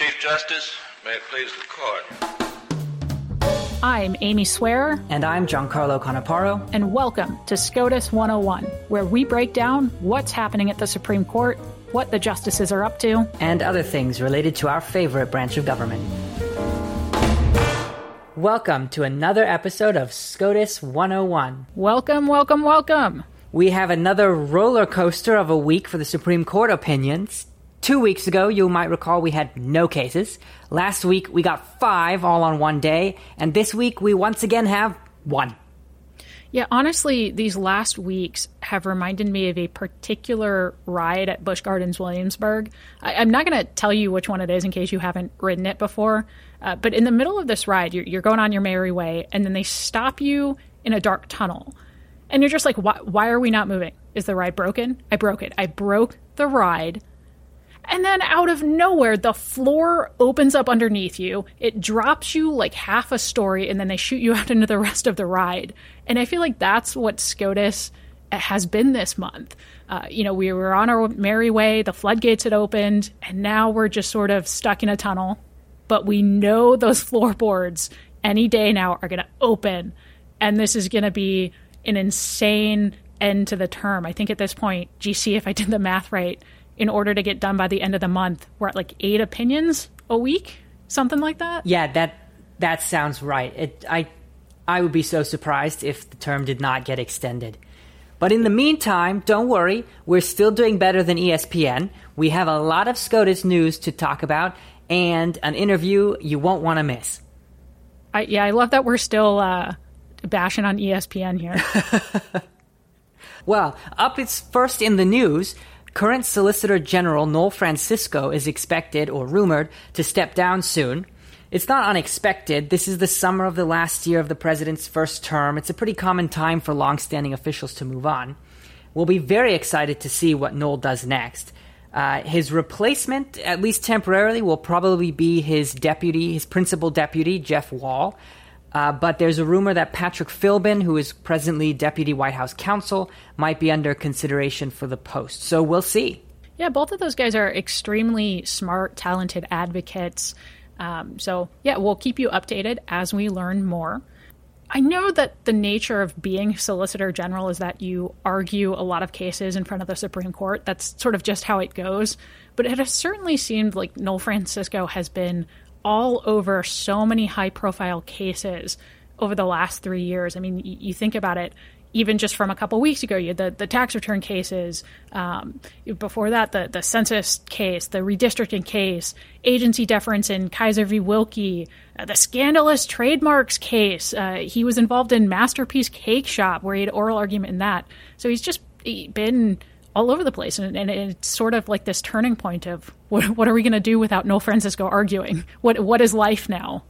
Chief Justice, may it please the court. I'm Amy Swearer. And I'm Giancarlo Canaparo. And welcome to SCOTUS 101, where we break down what's happening at the Supreme Court, what the justices are up to, and other things related to our favorite branch of government. Welcome to another episode of SCOTUS 101. Welcome, welcome, welcome. We have another roller coaster of a week for the Supreme Court opinions. Two weeks ago, you might recall we had no cases. Last week, we got five all on one day. And this week, we once again have one. Yeah, honestly, these last weeks have reminded me of a particular ride at Busch Gardens Williamsburg. I, am not going to tell you which one it is in case you haven't ridden it before, uh, but in the middle of this ride, you're, you're, going on your merry way, and then they stop you in a dark tunnel. And you're just like, why, why are we not moving? Is the ride broken? I broke it. I broke the ride and then out of nowhere, the floor opens up underneath you. It drops you like half a story, and then they shoot you out into the rest of the ride. And I feel like that's what SCOTUS has been this month. Uh, you know, we were on our merry way, the floodgates had opened, and now we're just sort of stuck in a tunnel. But we know those floorboards any day now are going to open, and this is going to be an insane end to the term. I think at this point, GC, if I did the math right, in order to get done by the end of the month. We're at like eight opinions a week, something like that. Yeah, that that sounds right. It, I I would be so surprised if the term did not get extended. But in the meantime, don't worry, we're still doing better than ESPN. We have a lot of SCOTUS news to talk about and an interview you won't want to miss. I, yeah, I love that we're still uh, bashing on ESPN here. well, up it's first in the news. Current Solicitor General Noel Francisco is expected or rumored to step down soon. It's not unexpected. This is the summer of the last year of the president's first term. It's a pretty common time for long-standing officials to move on. We'll be very excited to see what Noel does next. Uh, his replacement, at least temporarily, will probably be his deputy, his principal deputy, Jeff Wall. Uh, but there's a rumor that Patrick Philbin, who is presently deputy White House counsel, might be under consideration for the post. So we'll see. Yeah, both of those guys are extremely smart, talented advocates. Um, so, yeah, we'll keep you updated as we learn more. I know that the nature of being Solicitor General is that you argue a lot of cases in front of the Supreme Court. That's sort of just how it goes. But it has certainly seemed like Noel Francisco has been all over so many high profile cases over the last three years. I mean, you, you think about it, even just from a couple weeks ago, you had the, the tax return cases. Um, before that, the, the census case, the redistricting case, agency deference in Kisor v. Wilkie, uh, the scandalous trademarks case. Uh, he was involved in Masterpiece Cake Shop, where he had oral argument in that. So he's just been all over the place, and, and it's sort of like this turning point of what, what are we going to do without Noel Francisco arguing? What what is life now?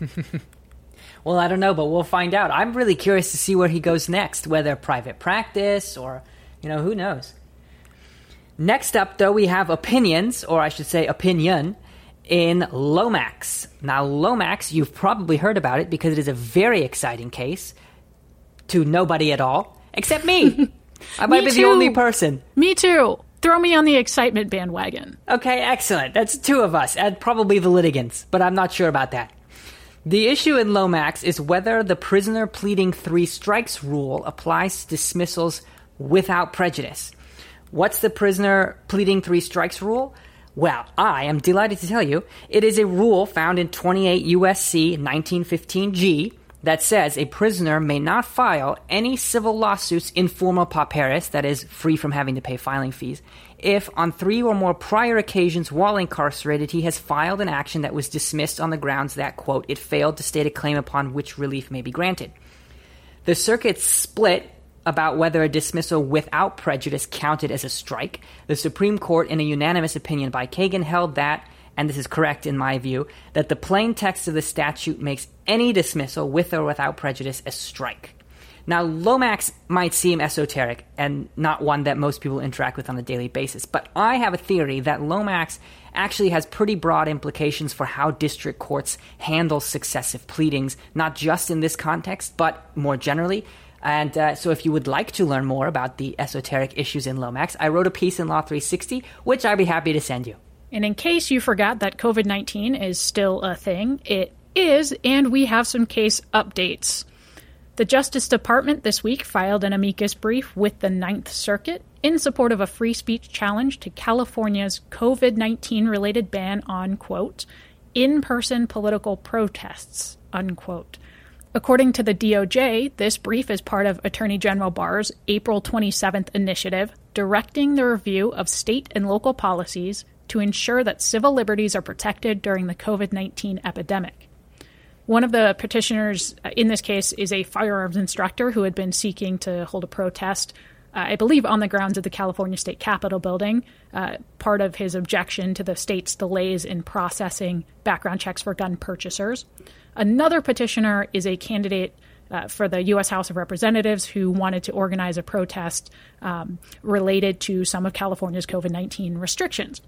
well, I don't know, but we'll find out. I'm really curious to see where he goes next, whether private practice or you know who knows. Next up, though, we have opinions, or I should say, opinion in Lomax. Now, Lomax, you've probably heard about it because it is a very exciting case to nobody at all, except me. I might me be too. the only person. Me too. Throw me on the excitement bandwagon. Okay, excellent. That's two of us, and probably the litigants, but I'm not sure about that. The issue in Lomax is whether the prisoner pleading three strikes rule applies to dismissals without prejudice. What's the prisoner pleading three strikes rule? Well, I am delighted to tell you it is a rule found in 28 USC 1915G that says a prisoner may not file any civil lawsuits in forma pauperis, that is, free from having to pay filing fees, if on three or more prior occasions while incarcerated he has filed an action that was dismissed on the grounds that, quote, it failed to state a claim upon which relief may be granted. The circuit split about whether a dismissal without prejudice counted as a strike. The Supreme Court, in a unanimous opinion by Kagan, held that and this is correct in my view, that the plain text of the statute makes any dismissal with or without prejudice a strike. Now, Lomax might seem esoteric and not one that most people interact with on a daily basis, but I have a theory that Lomax actually has pretty broad implications for how district courts handle successive pleadings, not just in this context, but more generally. And uh, so, if you would like to learn more about the esoteric issues in Lomax, I wrote a piece in Law 360, which I'd be happy to send you. And in case you forgot that COVID 19 is still a thing, it is, and we have some case updates. The Justice Department this week filed an amicus brief with the Ninth Circuit in support of a free speech challenge to California's COVID 19 related ban on, quote, in person political protests, unquote. According to the DOJ, this brief is part of Attorney General Barr's April 27th initiative directing the review of state and local policies to ensure that civil liberties are protected during the COVID 19 epidemic. One of the petitioners uh, in this case is a firearms instructor who had been seeking to hold a protest, uh, I believe, on the grounds of the California State Capitol building. Uh, part of his objection to the state's delays in processing background checks for gun purchasers. Another petitioner is a candidate uh, for the U.S. House of Representatives who wanted to organize a protest um, related to some of California's COVID 19 restrictions.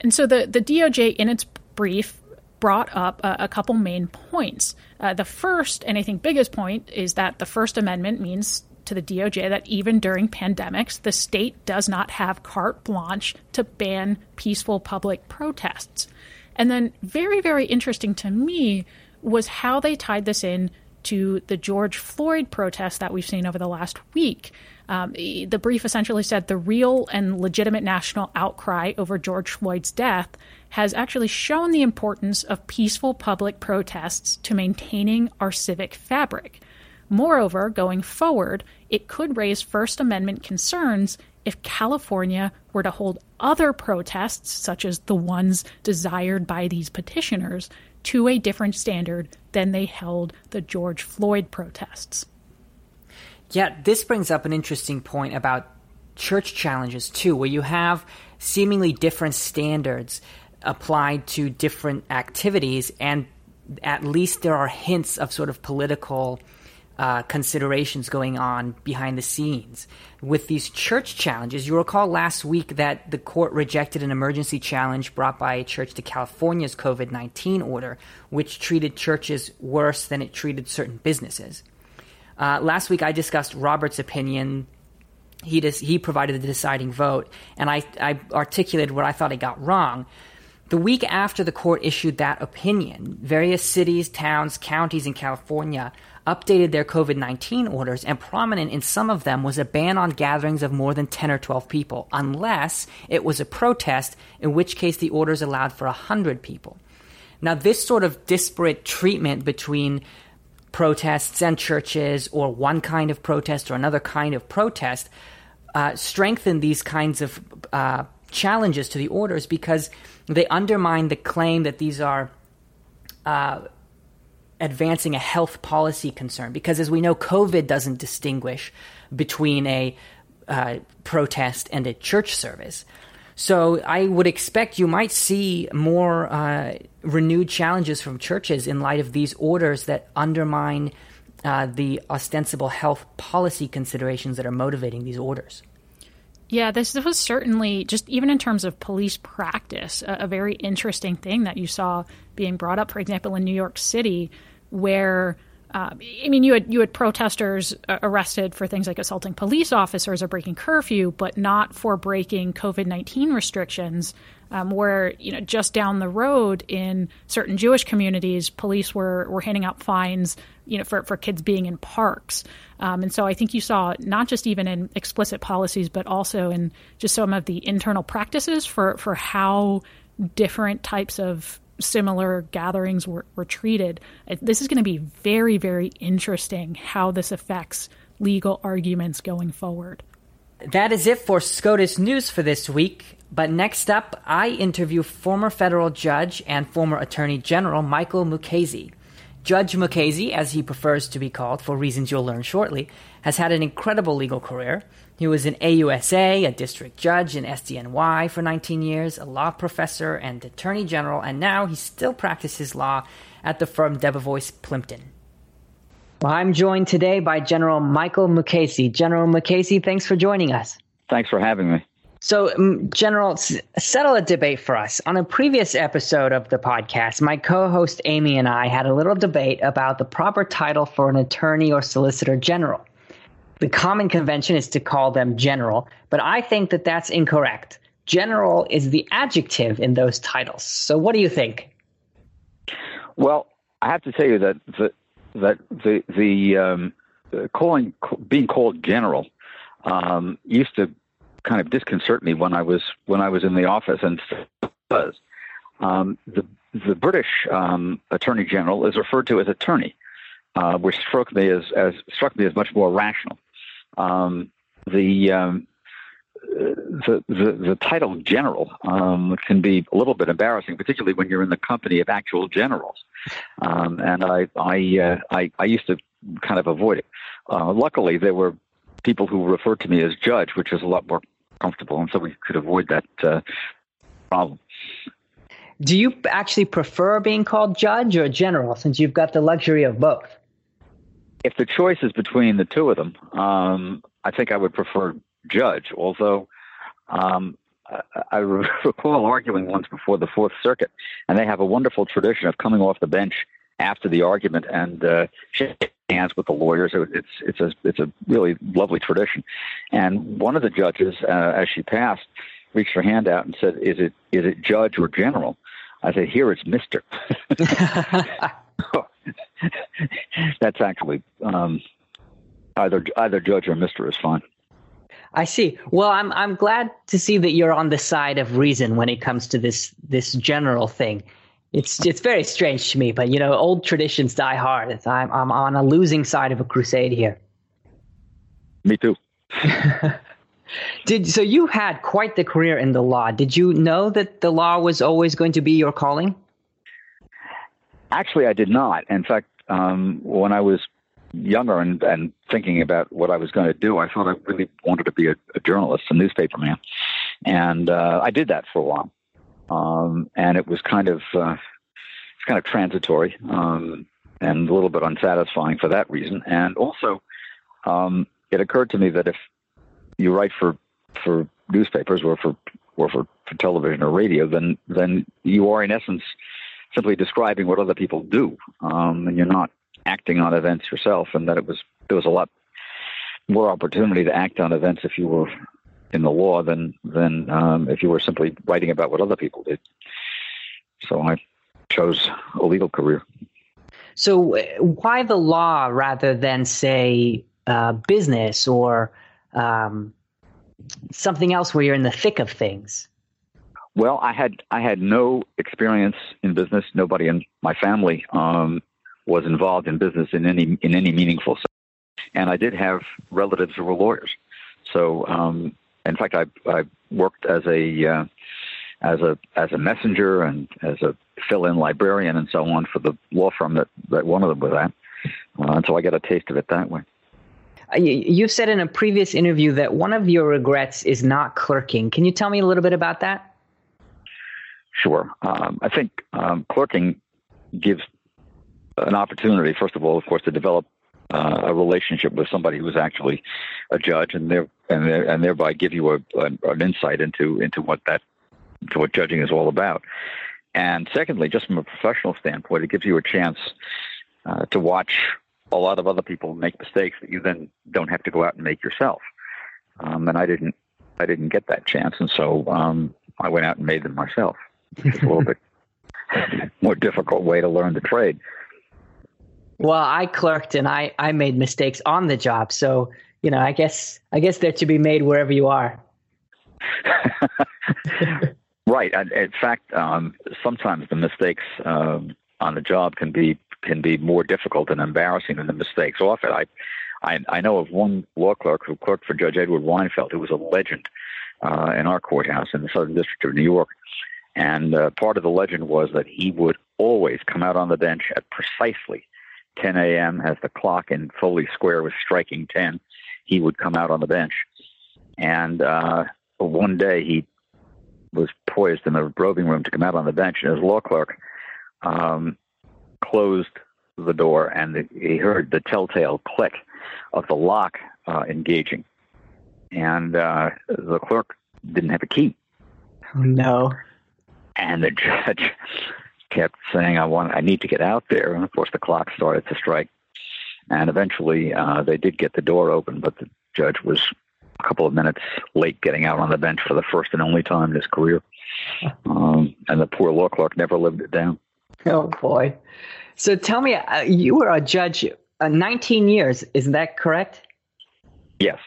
And so the, the DOJ, in its brief, brought up a, a couple main points. Uh, the first, and I think biggest point, is that the First Amendment means to the DOJ that even during pandemics, the state does not have carte blanche to ban peaceful public protests. And then, very, very interesting to me was how they tied this in to the George Floyd protests that we've seen over the last week. Um, the brief essentially said the real and legitimate national outcry over George Floyd's death has actually shown the importance of peaceful public protests to maintaining our civic fabric. Moreover, going forward, it could raise First Amendment concerns if California were to hold other protests, such as the ones desired by these petitioners, to a different standard than they held the George Floyd protests. Yeah, this brings up an interesting point about church challenges, too, where you have seemingly different standards applied to different activities, and at least there are hints of sort of political uh, considerations going on behind the scenes. With these church challenges, you recall last week that the court rejected an emergency challenge brought by a church to California's COVID 19 order, which treated churches worse than it treated certain businesses. Uh, last week, I discussed Roberts' opinion. He, dis- he provided the deciding vote, and I, I articulated what I thought he got wrong. The week after the court issued that opinion, various cities, towns, counties in California updated their COVID 19 orders, and prominent in some of them was a ban on gatherings of more than 10 or 12 people, unless it was a protest, in which case the orders allowed for 100 people. Now, this sort of disparate treatment between protests and churches, or one kind of protest or another kind of protest, uh, strengthened these kinds of uh, challenges to the orders because they undermine the claim that these are uh, advancing a health policy concern. Because as we know, COVID doesn't distinguish between a uh, protest and a church service. So I would expect you might see more uh, renewed challenges from churches in light of these orders that undermine uh, the ostensible health policy considerations that are motivating these orders. Yeah, this was certainly just even in terms of police practice, a, a, very interesting thing that you saw being brought up. For example, in New York City, where uh, I mean, you had you had protesters uh, arrested for things like assaulting police officers or breaking curfew, but not for breaking COVID nineteen restrictions. Um, where you know just down the road in certain Jewish communities, police were were handing out fines, you know, for for kids being in parks. Um, and so I think you saw not just even in explicit policies, but also in just some of the internal practices for for how different types of similar gatherings were, were treated. Uh, this is going to be very, very interesting how this affects legal arguments going forward. That is it for SCOTUS News for this week. But next up, I interview former federal judge and former attorney general Michael Mukasey. Judge Mukasey, as he prefers to be called for reasons you'll learn shortly, has had an incredible legal career. He was an AUSA, a district judge in SDNY for 19 years, a law professor and attorney general, and now he still practices law at the firm Debevoise Plimpton. Well, I'm joined today by General Michael Mukasey. General Mukasey, thanks for joining us. Thanks for having me. So, um, General, settle a debate for us. On a previous episode of the podcast, my co host Amy and I had a little debate about the proper title for an attorney or solicitor general. The common convention is to call them general, but I think that that's incorrect. general is the adjective in those titles. So, what do you think? Well, I have to tell you that the that the the um, calling being called general um, used to kind of disconcert me when I was when I was in the office and was um, the the British um, Attorney General is referred to as attorney, uh, which struck me as, as struck me as much more rational. Um, the, um, the, the the title general um, can be a little bit embarrassing, particularly when you're in the company of actual generals. Um, and I I, uh, I, I used to kind of avoid it. Uh, luckily, there were people who referred to me as judge, which is a lot more comfortable, and so we could avoid that uh, problem. Do you actually prefer being called judge or general since you've got the luxury of both? If the choice is between the two of them, um, I think I would prefer judge, although um, I, I recall arguing once before the Fourth Circuit, and they have a wonderful tradition of coming off the bench after the argument and uh, shaking hands with the lawyers. It's it's a it's a really lovely tradition. And one of the judges, uh, as she passed, reached her hand out and said, "Is it is it judge or general?" I said, "Here it's Mister." That's actually um, either either judge or Mister is fine. I see. Well, I'm I'm glad to see that you're on the side of reason when it comes to this this general thing. It's it's very strange to me, but you know, old traditions die hard. I'm I'm on a losing side of a crusade here. Me too. Did so you had quite the career in the law. Did you know that the law was always going to be your calling? Actually, I did not. In fact, um, when I was younger and, and thinking about what I was going to do, I thought I really wanted to be a, a journalist, a newspaper man, and uh, I did that for a while. Um, and it was kind of uh, it's kind of transitory um, and a little bit unsatisfying for that reason. And also, um, it occurred to me that if you write for for newspapers or for or for, for television or radio, then then you are in essence simply describing what other people do, um, and you're not acting on events yourself. And that it was there was a lot more opportunity to act on events if you were in the law than than um, if you were simply writing about what other people did. So I chose a legal career. So uh, why the law rather than say uh, business or um, something else where you're in the thick of things? Well, I had I had no experience in business. Nobody in my family um, was involved in business in any in any meaningful sense, and I did have relatives who were lawyers. So, um, in fact, I I worked as a uh, as a as a messenger and as a fill-in librarian and so on for the law firm that that one of them was at. Uh, and so I got a taste of it that way. Uh, you said in a previous interview that one of your regrets is not clerking. Can you tell me a little bit about that? Sure. Um, I think um, clerking gives an opportunity, first of all, of course, to develop uh, a relationship with somebody who is actually a judge, and there and, there, and thereby give you a, a, an insight into into what that to what judging is all about. And secondly, just from a professional standpoint, it gives you a chance uh, to watch a lot of other people make mistakes that you then don't have to go out and make yourself. Um, and I didn't, I didn't get that chance, and so um, I went out and made them myself. It's a little bit more difficult way to learn the trade. Well, I clerked and I, I made mistakes on the job, so you know, I guess I guess they're to be made wherever you are. right. In fact, um, sometimes the mistakes um, on the job can be can be more difficult and embarrassing than the mistakes off it. I, I, I know of one law clerk who clerked for Judge Edward Weinfeld, who was a legend uh, in our courthouse in the Southern District of New York. And uh, part of the legend was that he would always come out on the bench at precisely 10 a.m. as the clock in Foley Square was striking 10. He would come out on the bench. And uh, one day he was poised in the robing room to come out on the bench, and his law clerk um, closed the door and the, he heard the telltale click of the lock uh, engaging. And uh, the clerk didn't have a key. Oh, no. And the judge kept saying, I want, I need to get out there. And of course, the clock started to strike. And eventually, uh, they did get the door open, but the judge was a couple of minutes late getting out on the bench for the first and only time in his career. Um, and the poor law clerk never lived it down. Oh boy! So tell me, uh, you were a judge uh, 19 years, is that correct? Yes.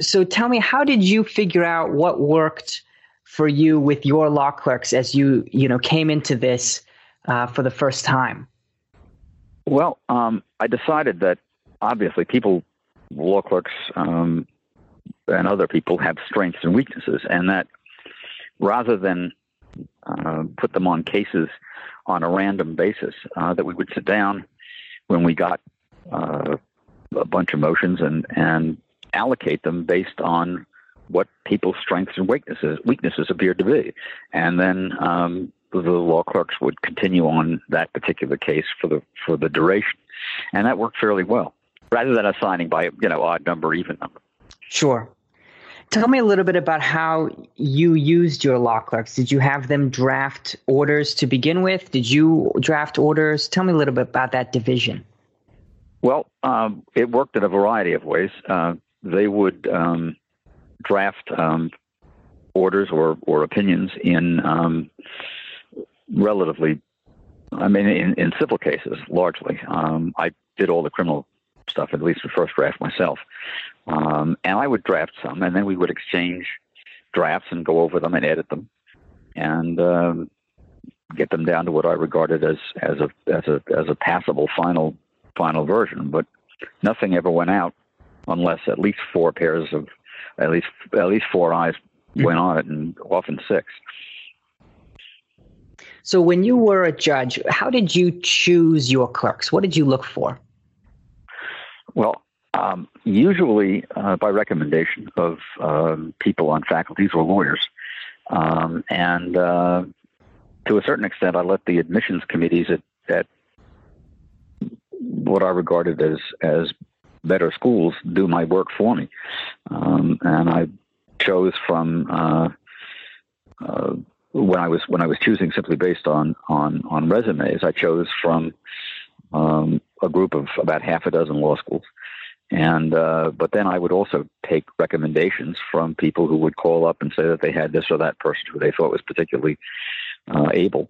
So tell me, how did you figure out what worked for you with your law clerks as you you know came into this uh, for the first time? Well, um, I decided that obviously people, law clerks, um, and other people have strengths and weaknesses, and that rather than uh, put them on cases on a random basis, uh, that we would sit down when we got uh, a bunch of motions and and allocate them based on what people's strengths and weaknesses weaknesses appeared to be, and then um, the law clerks would continue on that particular case for the for the duration, and that worked fairly well, rather than assigning by you know odd number, even number. Sure. Tell me a little bit about how you used your law clerks. Did you have them draft orders to begin with? Did you draft orders? Tell me a little bit about that division. Well, um, it worked in a variety of ways. Uh, they would um, draft um, orders or, or opinions in um, relatively, I mean, in, in civil cases largely. Um, I did all the criminal stuff, at least the first draft myself. Um, and I would draft some, and then we would exchange drafts and go over them and edit them, and um, get them down to what I regarded as as a as a as a passable final final version. But nothing ever went out unless at least four pairs of at least at least four eyes mm-hmm. went on it, and often six. So, when you were a judge, how did you choose your clerks? What did you look for? Well, um, usually uh, by recommendation of um, people on faculties or lawyers. Um, and uh, to a certain extent, I let the admissions committees at, at what I regarded as, as better schools do my work for me. Um, and I chose from uh, uh, when I was when I was choosing simply based on on on resumes. I chose from um, a group of about half a dozen law schools. And uh, but then I would also take recommendations from people who would call up and say that they had this or that person who they thought was particularly uh, able,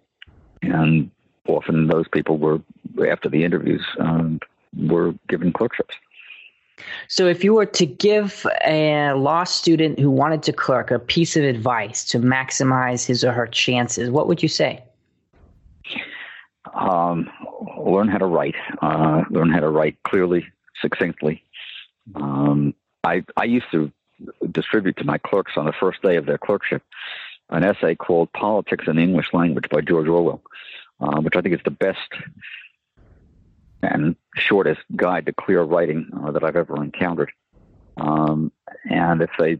and often those people were after the interviews um, were given clerkships. So, if you were to give a law student who wanted to clerk a piece of advice to maximize his or her chances, what would you say? Um, learn how to write. Uh, learn how to write clearly, succinctly. Um, I I used to distribute to my clerks on the first day of their clerkship an essay called "Politics in the English Language" by George Orwell, uh, which I think is the best and shortest guide to clear writing uh, that I've ever encountered. Um, and if they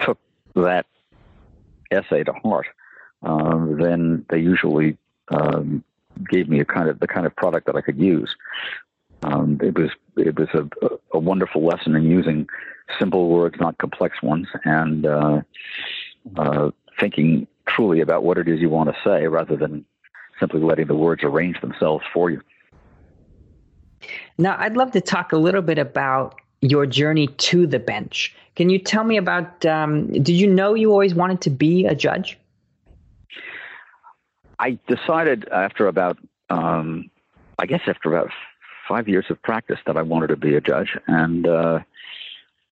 took that essay to heart, uh, then they usually um, gave me a kind of the kind of product that I could use. Um, it was it was a, a, wonderful lesson in using simple words, not complex ones, and uh, uh, thinking truly about what it is you want to say, rather than simply letting the words arrange themselves for you. Now, I'd love to talk a little bit about your journey to the bench. Can you tell me about? Um, did you know you always wanted to be a judge? I decided after about, um, I guess after about five years of practice, that I wanted to be a judge, and uh,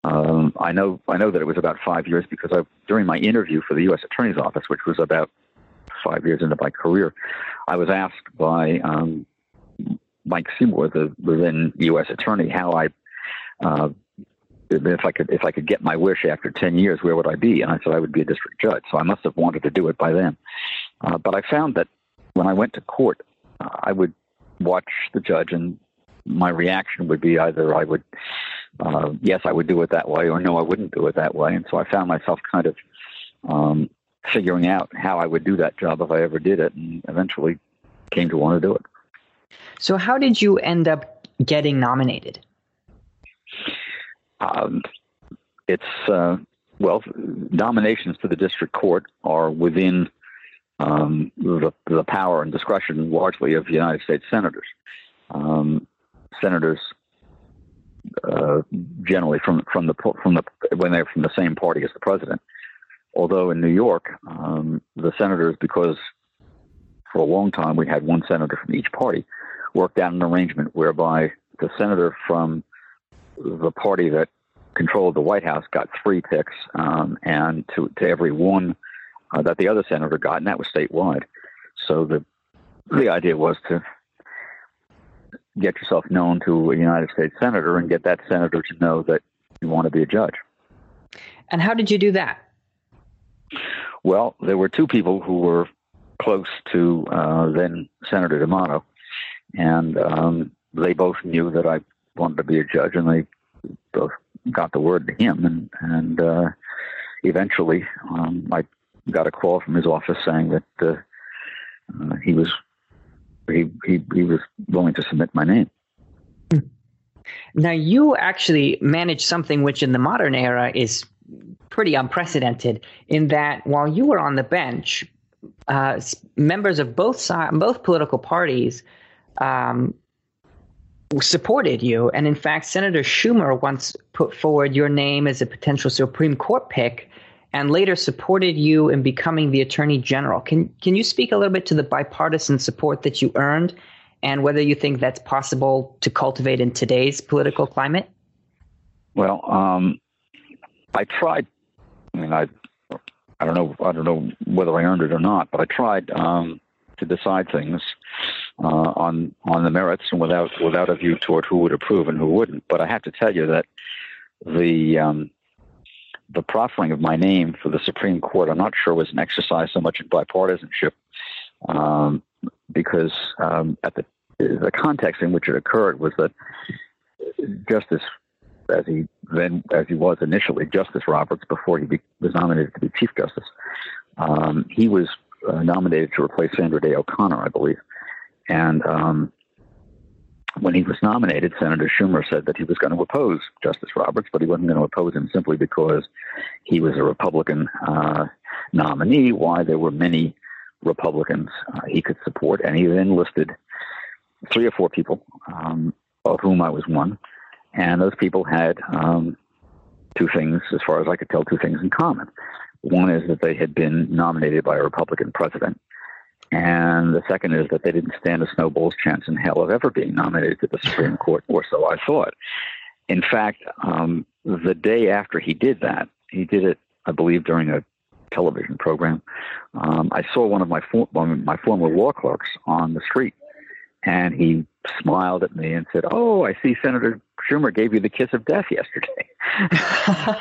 um, I know I know that it was about five years because I, during my interview for the U.S. Attorney's Office, which was about five years into my career, I was asked by um, Mike Seymour, the, the then U.S. Attorney, how I uh, if I could if I could get my wish after ten years, where would I be? And I said I would be a district judge. So I must have wanted to do it by then. Uh, but I found that when I went to court, uh, I would watch the judge, and my reaction would be either I would uh, yes I would do it that way, or no I wouldn't do it that way. And so I found myself kind of um, figuring out how I would do that job if I ever did it, and eventually came to want to do it. So, how did you end up getting nominated? Um, it's uh, well, nominations to the district court are within um, the, the, power and discretion largely of United States senators. Um, senators uh, generally from from the from the when they're from the same party as the president. Although in New York, um, the senators, because for a long time we had one senator from each party, worked out an arrangement whereby the senator from the party that controlled the White House got three picks, um, and to to every one uh, that the other senator got, and that was statewide. So the the idea was to get yourself known to a United States senator and get that senator to know that you want to be a judge. And how did you do that? Well, there were two people who were close to uh, then Senator D'Amato, and um, they both knew that I wanted to be a judge, and they both got the word to him, and and uh, eventually um, I got a call from his office saying that uh, uh, he was he, he he was willing to submit my name. Now you actually managed something which in the modern era is pretty unprecedented in that while you were on the bench, uh, members of both side, both political parties um, supported you. And in fact, Senator Schumer once put forward your name as a potential Supreme Court pick and later supported you in becoming the Attorney General. Can, can you speak a little bit to the bipartisan support that you earned and whether you think that's possible to cultivate in today's political climate? Well, um, I tried. I mean, I, I don't know. I don't know whether I earned it or not, but I tried um, to decide things uh, on on the merits and without without a view toward who would approve and who wouldn't. But I have to tell you that the um, the proffering of my name for the Supreme Court, I'm not sure was an exercise so much in bipartisanship, um, because um, at the the context in which it occurred was that Justice, as he then as he was initially, Justice Roberts, before he be, was nominated to be Chief Justice, um, he was uh, nominated to replace Sandra Day O'Connor, I believe, and um, when he was nominated, Senator Schumer said that he was going to oppose Justice Roberts, but he wasn't going to oppose him simply because he was a Republican uh, nominee. Why? There were many Republicans uh, he could support, and he then listed three or four people, um, of whom I was one, and those people had um, two things, as far as I could tell, two things in common. One is that they had been nominated by a Republican president, and the second is that they didn't stand a snowball's chance in hell of ever being nominated to the Supreme Court, or so I thought. In fact, um, the day after he did that, he did it, I believe, during a television program. Um, I saw one of my for- my former law clerks on the street, and he smiled at me and said, "Oh, I see Senator Schumer gave you the kiss of death yesterday."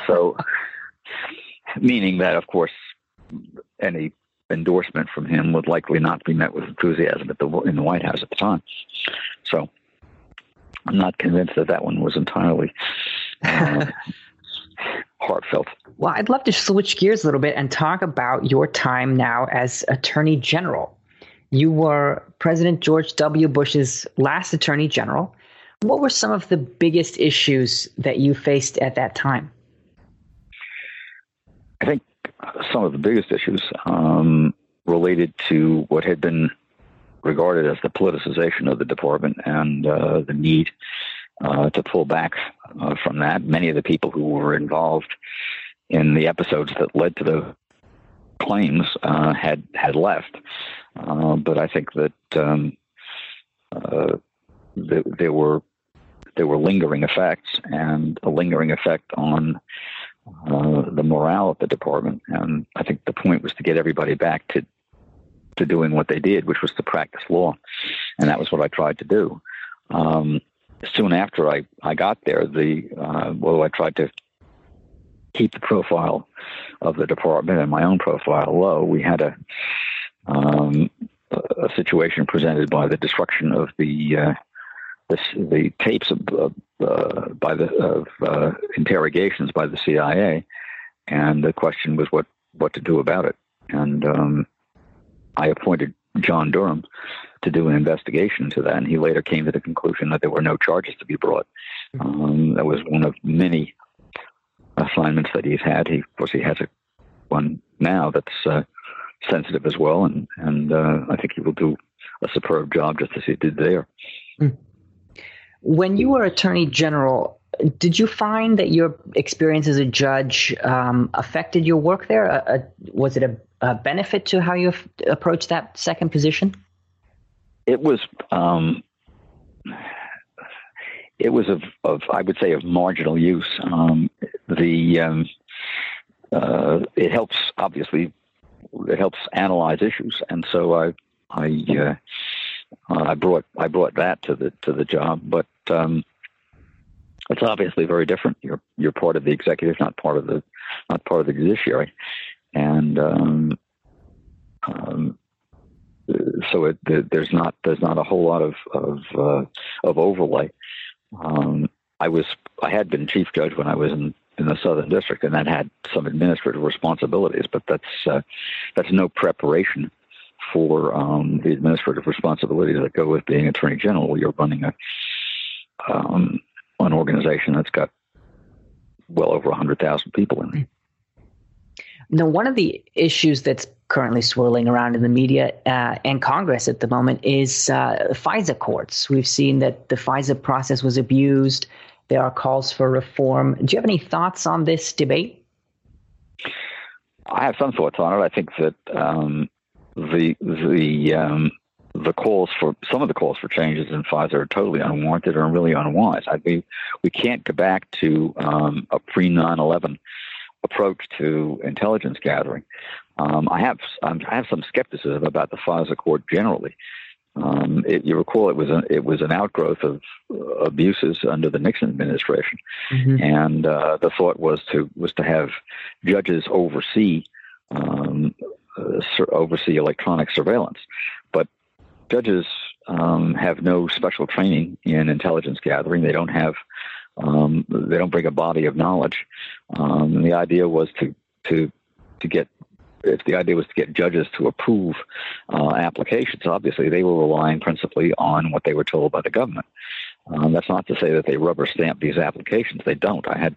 so, meaning that, of course, any endorsement from him would likely not be met with enthusiasm at the in the White House at the time. So I'm not convinced that that one was entirely uh, heartfelt. Well, I'd love to switch gears a little bit and talk about your time now as Attorney General. You were President George W. Bush's last Attorney General. What were some of the biggest issues that you faced at that time? I think some of the biggest issues um, related to what had been regarded as the politicization of the department and uh, the need uh, to pull back uh, from that. Many of the people who were involved in the episodes that led to the claims uh, had had left, uh, but I think that um, uh, th- there were there were lingering effects and a lingering effect on uh, the morale of the department. And I think the point was to get everybody back to to doing what they did, which was to practice law, and that was what I tried to do. Um, soon after I, I got there, the uh, well, I tried to keep the profile of the department and my own profile low. We had a um, a situation presented by the destruction of the uh, the, the tapes of, uh, by the of uh, interrogations by the CIA, and the question was what what to do about it. And um, I appointed John Durham to do an investigation into that, and he later came to the conclusion that there were no charges to be brought. Um, that was one of many assignments that he's had. He, of course, he has a one now that's uh, sensitive as well, and and uh, I think he will do a superb job just as he did there. Mm. When you were Attorney General, did you find that your experience as a judge um, affected your work there? Uh, uh, was it a, a, benefit to how you f- approached that second position? It was. Um, it was of, of, I would say, of marginal use. Um, the um, uh, it helps obviously it helps analyze issues, and so I I uh, I brought I brought that to the to the job, but um, it's obviously very different. You're you're part of the executive, not part of the not part of the judiciary, and um, um, so it, there's not there's not a whole lot of of, uh, of overlay. Um, I was I had been chief judge when I was in, in the Southern District, and that had some administrative responsibilities, but that's uh, that's no preparation for um, the administrative responsibilities that go with being Attorney General. You're running a um, an organization that's got well over 100,000 people in it. Now, one of the issues that's currently swirling around in the media uh, and Congress at the moment is uh, FISA courts. We've seen that the FISA process was abused. There are calls for reform. Do you have any thoughts on this debate? I have some thoughts on it. I think that um, the the um, the calls for some of the calls for changes in FISA are totally unwarranted and really unwise. I mean, we can't go back to um, a pre 9/11 approach to intelligence gathering. Um, I have I have some skepticism about the FISA court generally. Um, it, you recall it was a, it was an outgrowth of uh, abuses under the Nixon administration, mm-hmm. and uh, the thought was to was to have judges oversee um, uh, oversee electronic surveillance. But judges um, have no special training in intelligence gathering. They don't have um, they don't bring a body of knowledge. Um, and the idea was to to to get if the idea was to get judges to approve uh, applications, obviously they were relying principally on what they were told by the government. Um, that's not to say that they rubber stamp these applications. They don't. I had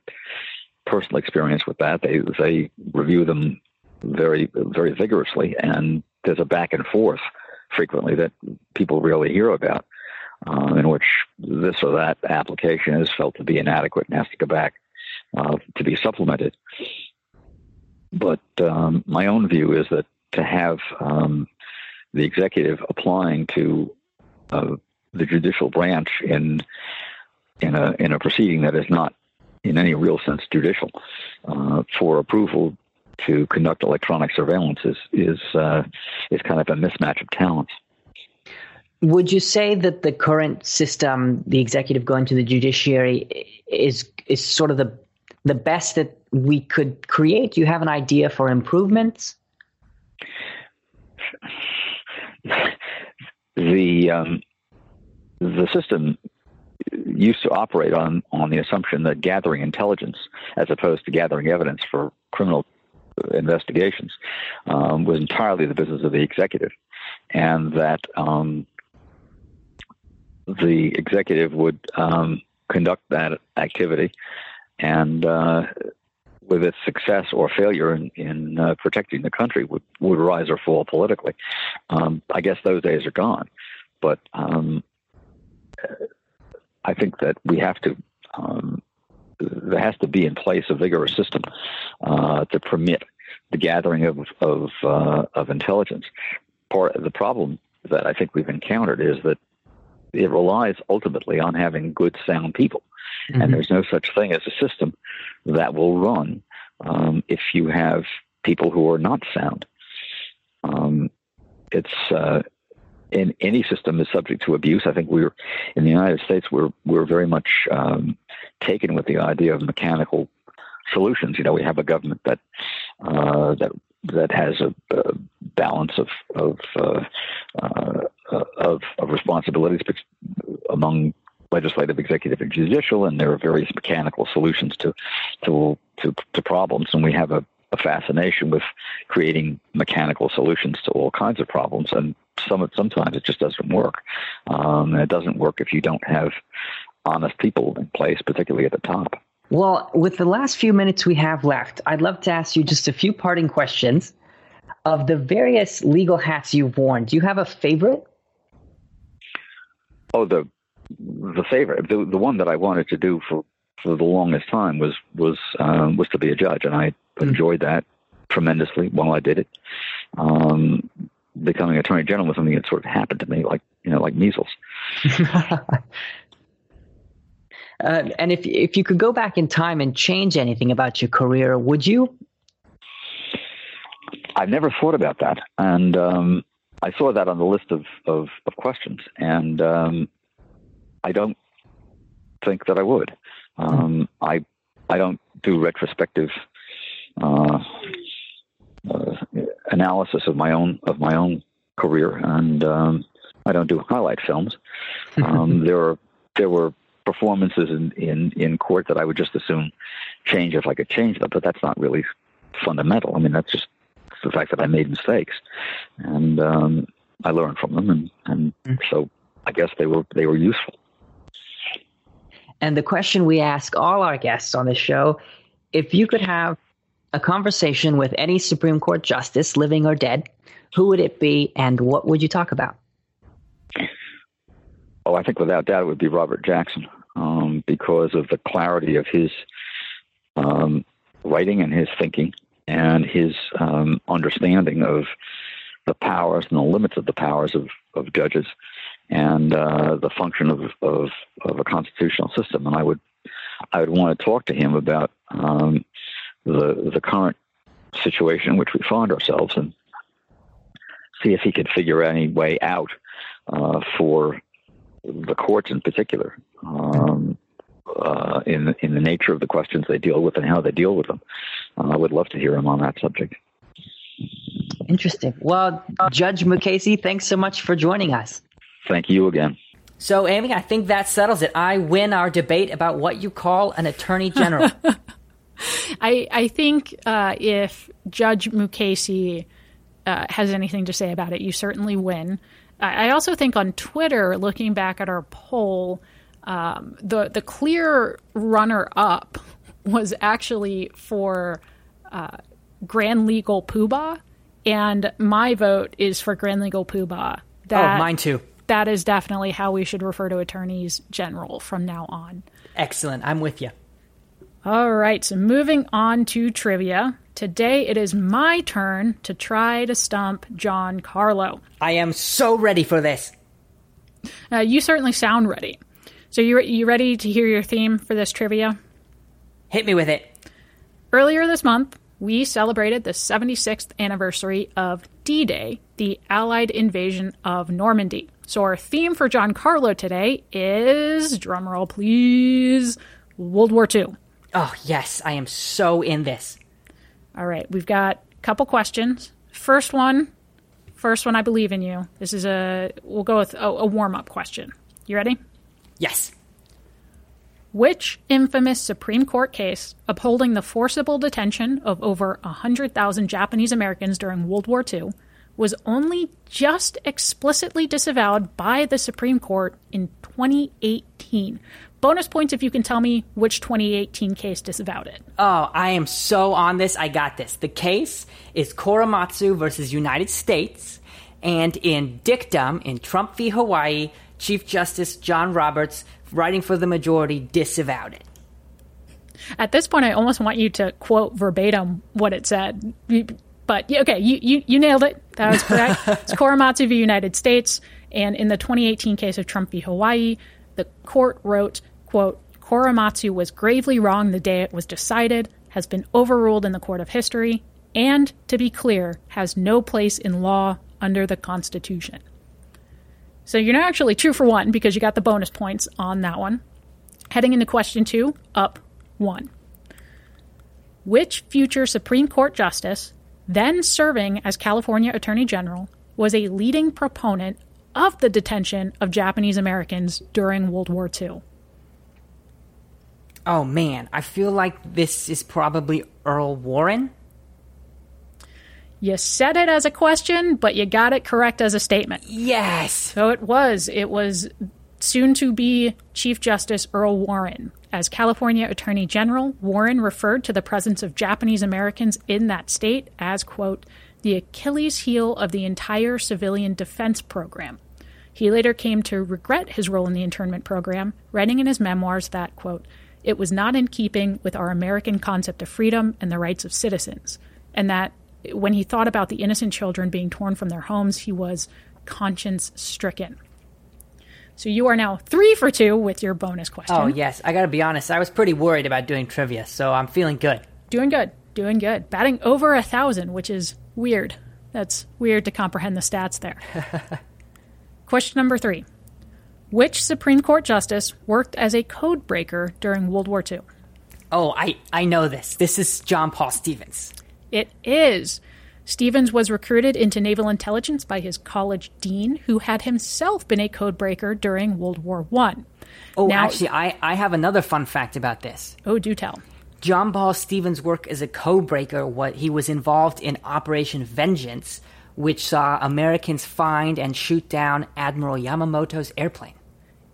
personal experience with that. They they review them very very vigorously, and there's a back and forth frequently that people rarely hear about, uh, in which this or that application is felt to be inadequate and has to go back uh, to be supplemented. But um, my own view is that to have um, the executive applying to uh, the judicial branch in in a in a proceeding that is not in any real sense judicial uh, for approval to conduct electronic surveillance is is uh, is kind of a mismatch of talents. Would you say that the current system, the executive going to the judiciary, is is sort of the the best that we could create? Do you have an idea for improvements? The um, the system used to operate on on the assumption that gathering intelligence, as opposed to gathering evidence for criminal investigations um, was entirely the business of the executive, and that um, the executive would um, conduct that activity, and uh, with its success or failure in, in uh, protecting the country would, would rise or fall politically. Um, I guess those days are gone, but um, I think that we have to um, there has to be in place a vigorous system uh, to permit the gathering of of, uh, of intelligence. Part the problem that I think we've encountered is that it relies ultimately on having good, sound people, mm-hmm. and there's no such thing as a system that will run um, if you have people who are not sound. Um, it's uh, in any system is subject to abuse. I think we're in the United States. We're we're very much um, taken with the idea of mechanical solutions. You know, we have a government that uh, that that has a, a balance of of, uh, uh, of of responsibilities among legislative, executive, and judicial, and there are various mechanical solutions to to to, to problems, and we have a, a fascination with creating mechanical solutions to all kinds of problems, and some sometimes it just doesn't work. Um, and it doesn't work if you don't have honest people in place, particularly at the top. Well, with the last few minutes we have left, I'd love to ask you just a few parting questions. Of the various legal hats you've worn, do you have a favorite? Oh, the the favorite, the the one that I wanted to do for for the longest time was was um, was to be a judge, and I enjoyed that tremendously while I did it. Um, becoming attorney general was something that sort of happened to me, like you know, like measles. Uh, and if if you could go back in time and change anything about your career, would you? I've never thought about that, and um, I saw that on the list of of, of questions, and um, I don't think that I would. Um, I I don't do retrospective uh, uh, analysis of my own of my own career, and um, I don't do highlight films. Um, there were there were performances in, in in court that I would just assume change if I could change them, but that's not really fundamental. I mean, that's just the fact that I made mistakes, and um, I learned from them, and and mm. so I guess they were they were useful. And the question we ask all our guests on this show: if you could have a conversation with any Supreme Court justice, living or dead, who would it be, and what would you talk about? Oh, I think without doubt it would be Robert Jackson um, because of the clarity of his um, writing and his thinking and his um, understanding of the powers and the limits of the powers of, of judges and uh, the function of, of, of a constitutional system. And I would I would want to talk to him about um, the the current situation in which we find ourselves and see if he could figure any way out uh, for the courts in particular um, uh, in in the nature of the questions they deal with and how they deal with them. Uh, I would love to hear him on that subject. Interesting. Well, Judge Mukasey, thanks so much for joining us. Thank you again. So, Amy, I think that settles it. I win our debate about what you call an attorney general. I I think uh, if Judge Mukasey uh, has anything to say about it, you certainly win. I also think on Twitter, looking back at our poll, um, the the clear runner up was actually for uh, Grand Legal Poobah, and my vote is for Grand Legal Poobah. That, oh, mine too. That is definitely how we should refer to attorneys general from now on. Excellent. I'm with you. All right, so moving on to trivia. Today it is my turn to try to stump Giancarlo. I am so ready for this. Uh, you certainly sound ready. So you you ready to hear your theme for this trivia? Hit me with it. Earlier this month, we celebrated the 76th anniversary of D-Day, the Allied invasion of Normandy. So our theme for Giancarlo today is drumroll please, World War II. Oh, yes, I am so in this. All right, we've got a couple questions. First one, first one, I believe in you. This is a, we'll go with a, a warm up question. You ready? Yes. Which infamous Supreme Court case upholding the forcible detention of over 100,000 Japanese Americans during World War II was only just explicitly disavowed by the Supreme Court in 2018 Bonus points if you can tell me which 2018 case disavowed it. Oh, I am so on this. I got this. The case is Korematsu versus United States. And in dictum, in Trump v. Hawaii, Chief Justice John Roberts, writing for the majority, disavowed it. At this point, I almost want you to quote verbatim what it said. But okay, you, you, you nailed it. That was correct. it's Korematsu v. United States. And in the 2018 case of Trump v. Hawaii, the court wrote quote, Korematsu was gravely wrong the day it was decided, has been overruled in the court of history, and, to be clear, has no place in law under the Constitution. So you're not actually true for one because you got the bonus points on that one. Heading into question two, up one. Which future Supreme Court justice, then serving as California Attorney General, was a leading proponent of the detention of Japanese Americans during World War II? Oh man, I feel like this is probably Earl Warren. You said it as a question, but you got it correct as a statement. Yes. So it was. It was soon to be Chief Justice Earl Warren. As California Attorney General, Warren referred to the presence of Japanese Americans in that state as, quote, the Achilles heel of the entire civilian defense program. He later came to regret his role in the internment program, writing in his memoirs that, quote, it was not in keeping with our American concept of freedom and the rights of citizens, and that when he thought about the innocent children being torn from their homes, he was conscience stricken. So you are now three for two with your bonus question. Oh, yes. I got to be honest. I was pretty worried about doing trivia, so I'm feeling good. Doing good. Doing good. Batting over a thousand, which is weird. That's weird to comprehend the stats there. question number three Which Supreme Court justice worked as a code breaker during World War II? Oh, I, I know this. This is John Paul Stevens. It is. Stevens was recruited into naval intelligence by his college dean, who had himself been a codebreaker during World War One. Oh, now, actually, I, I have another fun fact about this. Oh, do tell. John Paul Stevens' work as a codebreaker, what he was involved in Operation Vengeance, which saw Americans find and shoot down Admiral Yamamoto's airplane.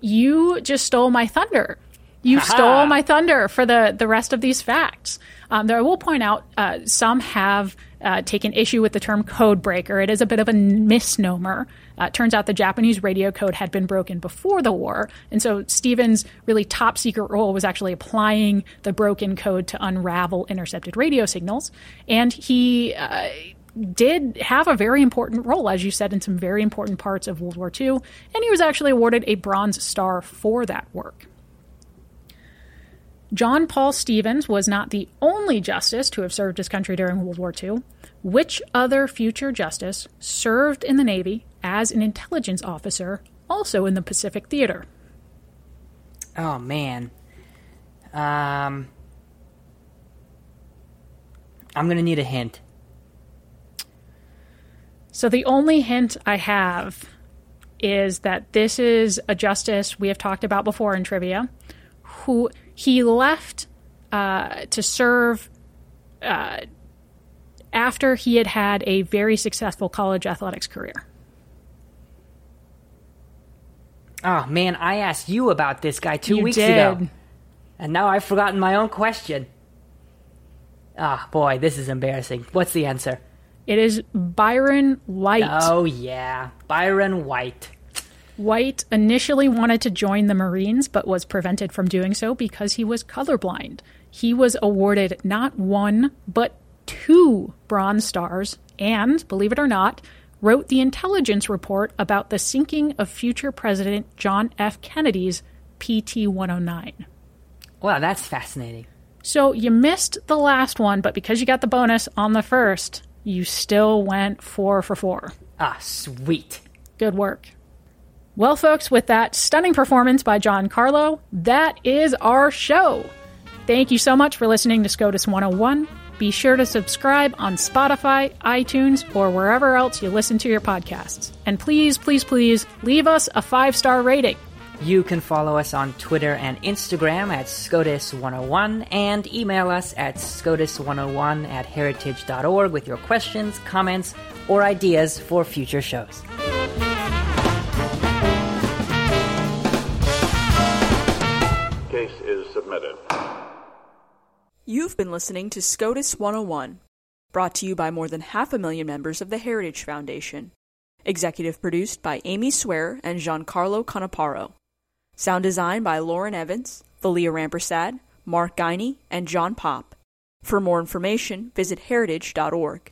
You just stole my thunder. You stole my thunder for the, the rest of these facts. Um, though I will point out, uh, some have uh, taken issue with the term code breaker. It is a bit of a misnomer. Uh, turns out the Japanese radio code had been broken before the war, and so Stevens' really top secret role was actually applying the broken code to unravel intercepted radio signals. And he uh, did have a very important role, as you said, in some very important parts of World War II, and he was actually awarded a Bronze Star for that work. John Paul Stevens was not the only justice to have served his country during World War II. Which other future justice served in the Navy as an intelligence officer, also in the Pacific Theater? Oh, man. Um, I'm going to need a hint. So, the only hint I have is that this is a justice we have talked about before in trivia who he left uh, to serve uh, after he had had a very successful college athletics career. Oh man, I asked you about this guy two You weeks did. ago, and now I've forgotten my own question. Ah, boy, this is embarrassing. What's the answer? It is Byron White. Oh yeah, Byron White. White initially wanted to join the Marines, but was prevented from doing so because he was colorblind. He was awarded not one, but two Bronze Stars, and, believe it or not, wrote the intelligence report about the sinking of future President John F. Kennedy's PT 109. Wow, that's fascinating. So you missed the last one, but because you got the bonus on the first, you still went four for four. Ah, sweet. Good work. Well, folks, with that stunning performance by Giancarlo, that is our show. Thank you so much for listening to SCOTUS 101. Be sure to subscribe on Spotify, iTunes, or wherever else you listen to your podcasts. And please, please, please leave us a five star rating. You can follow us on Twitter and Instagram at SCOTUS101 and email us at SCOTUS101 at heritage.org with your questions, comments, or ideas for future shows. You've been listening to SCOTUS 101, brought to you by more than half a million members of the Heritage Foundation. Executive produced by Amy Swearer and Giancarlo Canaparo. Sound design by Lauren Evans, Valia Rampersad, Mark Guiney, and John Pop. For more information, visit heritage.org.